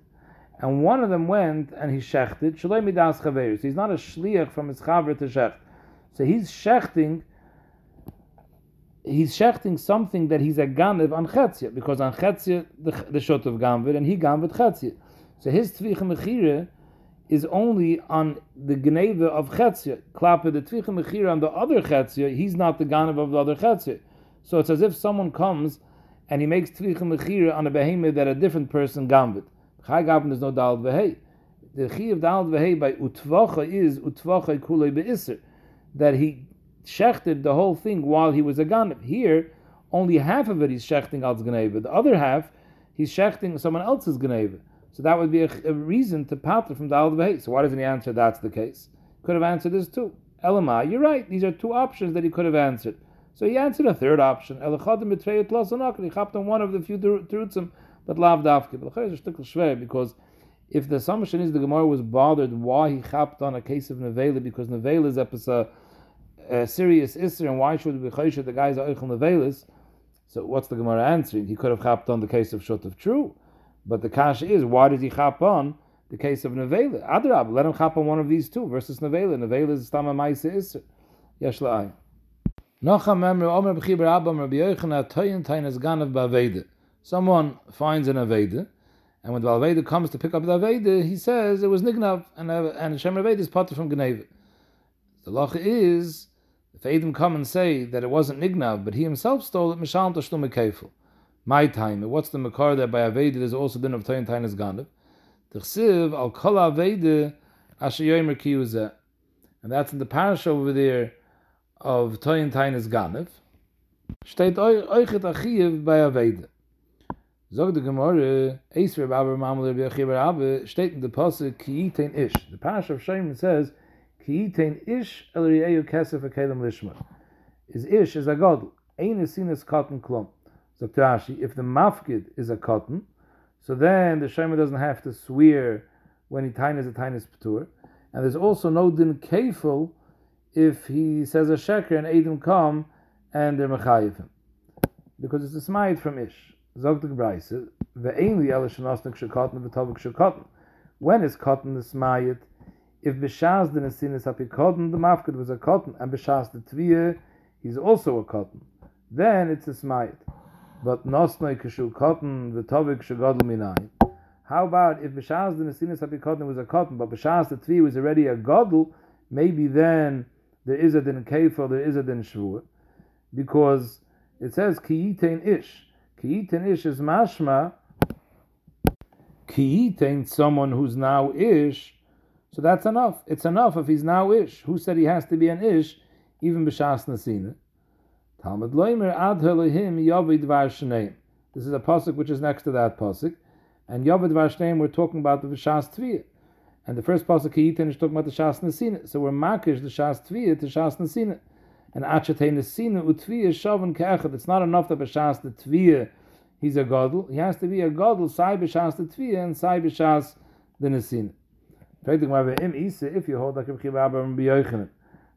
and one of them went and he shechted Shalei Midas Chaveri. So he's not a shliach from his chaver to shecht. So he's shechting he's shechting something that he's a ganev on chetzia, because on chetzia the, the shot of gamvid, and he gamvid chetzia. So his tvicha mechire is only on the gneva of chetzia. Klappe the tvicha mechire on the other chetzia, he's not the ganev of the other chetzia. So it's as if someone comes and he makes tvicha mechire on a behemoth that a different person gamvid. Chai gavin is no dal vehei. The chi of dal vehei by utvacha is utvacha kulei beiser that he shechted the whole thing while he was a ganav. Here, only half of it he's shechting al ganeva. The other half, he's shechting someone else's ganeva. So that would be a, a reason to pater from the al So why doesn't he answer that's the case? Could have answered this too. Elamai, you're right. These are two options that he could have answered. So he answered a third option. Elachadim betrayed tlasanok. He chapped on one of the few terutzim, but lav dafke. Because if the assumption is the Gemara was bothered why he chapped on a case of nevela because nevela is a uh, serious isser, and why should we be the guys are oichel nevelis? So what's the Gemara answering? He could have chapped on the case of shut of true, but the kash is why did he chap on the case of nevela? Adrab, let him chap on one of these two versus nevela. Nevela is stama ma'isa isser. Yesh la'ay. Nocha memre omer b'chiber abam rabbi yochanan toyin tainas ganav ba'aveda. Someone finds an aveda, and when the aveda comes to pick up the aveda, he says it was nignav, and uh, and Shem aveda is potter from gneva. The lacha is if Adam come and say that it wasn't Nignav, but he himself stole it, Mishal Tashlum Kefil. My time, what's the Makar that by Aveda there's also din of Tayin Tayin is Ganav? Tichsiv al Kol Aveda Asher Yomer Kiyuzeh. And that's in the parasha over there of Tayin Tayin is Ganav. Steht Oichet Achiyev by Aveda. Zog the Gemara, Eis Reb Abba Mamel Reb Yechiv Abba, steht in the Pasuk, Ki Ish. The parasha of Shemim says, Ki ish el ri'eyu kesef akelim lishma. Is ish is a god. Ein is seen as cotton klum. So if the mafkid is a cotton, so then the shema doesn't have to swear when he tainas a tainas patur. And there's also no din kefil if he says a sheker and Adam come and they're mechayiv him. Because it's a smite from ish. Zog the Gebreise, ve'ein li el shenosnik shekotn v'tovik shekotn. When is cotton the smayit? if b'shas the nesinis cotton, the mafkid was a cotton, and b'shas the tviyah, he's also a cotton, then it's a smayit. But nosnoi kishu cotton, the tovik shagodl minai. How about if b'shas the nesinis apikoden was a cotton, but b'shas the tviyah was already a godl, maybe then there is a din kefir, there is a din shvur, because it says kiyitain ish. Kiyitain ish is mashma. Kiyitain someone who's now ish So that's enough. It's enough if he's now ish. Who said he has to be an ish, even b'shas nasina? Talmud loimer ad him yavid var This is a pasuk which is next to that pasuk, and yavid var we're talking about the b'shas tviyah. And the first pasuk Kiyitin is talking about the Shas Nesina. So we're makish the Shas Tviyah to Shas Nesina. And Achatei Nesina utviyah shavan ke'echad. It's not enough that b'Shas the Tviyah he's a Gadol. He has to be a Gadol, Sai b'Shas the Tviyah and Sai b'Shas the Nesina. If you hold like Rabbi Abba and B'Yochanan,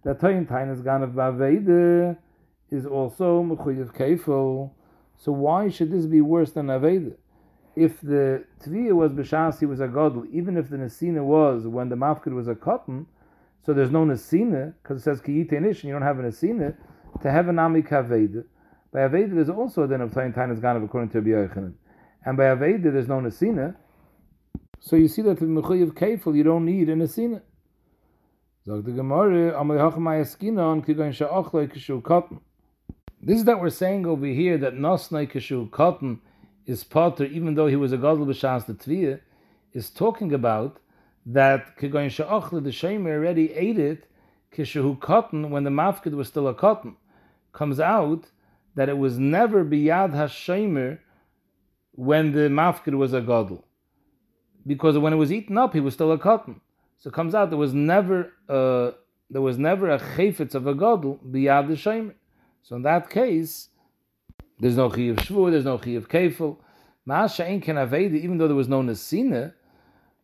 that Toyin Tainas Ganav Ba'aveda is also Mechuyev Keifel. So why should this be worse than Aveda? if the tviya was B'Shas, he was a Gadol, even if the Nesina was when the Mafkid was a cotton, so there's no Nesina, because it says Ki Nish, and you don't have a Nesina, to have an Ami Kaveda. By Aveda, there's also din of Tayin Tain Ganav according to Rabbi And by Aveda, there's no Nesina. So you see that in Mechuyev Kefil, you don't need a Nesina. Zog the Gemara, Amalei Hachamai Eskina on Kigoin Kishu Cotton. This is that we're saying over here that Nosnai Kishu Cotton is Potter, even though he was a Gadol B'Shas the Tviyah, is talking about that Kegoyin Sha'ochle, the Shemer already ate it, Kishu cotton, when the Mafkid was still a cotton, comes out that it was never Biyad HaShemer when the Mafkid was a Gadol. Because when it was eaten up, he was still a cotton. So it comes out there was never a, there was never a chayfetz of a Gadol Biyad the HaShemer. So in that case, there's no chi shvu, there's no chi of kefil. Ma'asha ken aveda, even though there was no nesina,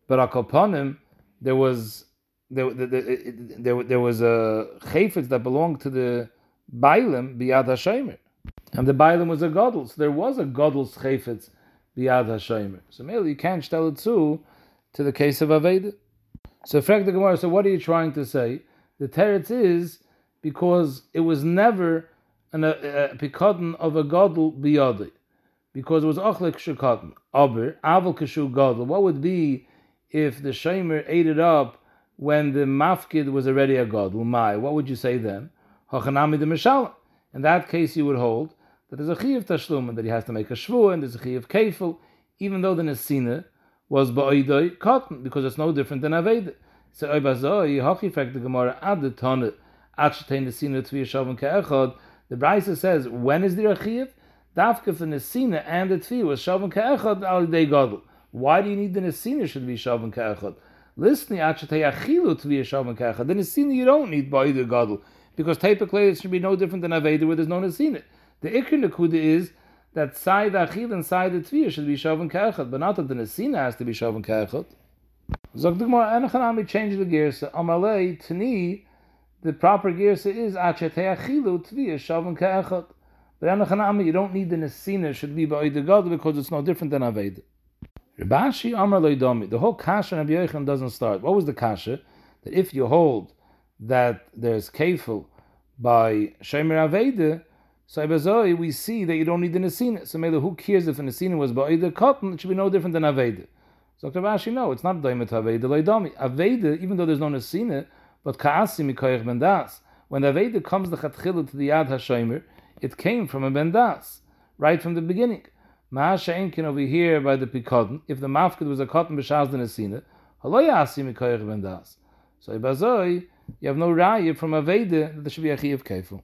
but akoponim, there was there, there, there, there was a chayfetz that belonged to the bailim biyad hashemer, and the bailim was a gadol, so there was a gadol's chayfetz biyad hashemer. So maybe you can't tell it to to the case of aveda. So frag the gemara. So what are you trying to say? The teretz is because it was never and uh, uh, a, a pikadon of a gadol biyadi, because it was achlik shekadon. Aber aval kashu gadol. What would be if the shamer ate it up when the mafkid was already a gadol? My, what would you say then? Hachanami the mishal. In that case, you would hold that there's a chi of tashlum and that he has to make a shvu and there's a chi of kefil, even though the nesina was ba'idoi cotton, because it's no different than aveda. So oibazoi hachi fact the gemara ad the tonne achetein nesina tviyashavim ke'echad the Brisa says, when is the Achiv? Dafka for Nesina and the Tfi was Shavan Ka'echad al Dei Gadol. Why do you need the Nesina should be Shavan Ka'echad? Listen, Achatei Achilu Tvi Shavan Ka'echad. The Nesina you don't need by the Gadol. Because typically it should be no different than Aveda where there's no Nesina. The Ikr Nakuda is that side Achil and side the Tvi should be Shavan Ka'echad, but not that the Nesina has to be Shavan Ka'echad. Zog the Gemara, Enochanami change the gears. Amalei, Tani, the proper girsa is achetei achilu tviyah shavim ke'echad. But anachanami, you don't need the nesina should be the god because it's no different than aved. Rabashi Amar Loidomi. The whole kasha of Yochanan doesn't start. What was the kasha? That if you hold that there's kefil by Shemer Aveda, so Ibazoi, we see that you don't need the Nesina. So maybe who cares if the Nesina was the cotton? It should be no different than Aveda. So Dr. Rashi, no, it's not Daimet Aveda, Loidomi. Aveda, even though there's no Nesina, but ka'asi mikoyach bendas. When the Veda comes the chatchilu to the Yad HaShomer, it came from a bendas, right from the beginning. Ma'asha enkin over here by the Pikodin, if the mafkid was a cotton b'shaz den esina, halo ya'asi mikoyach bendas. So ibazoi, you have no raya from a Veda that there should be a chiyav kefil.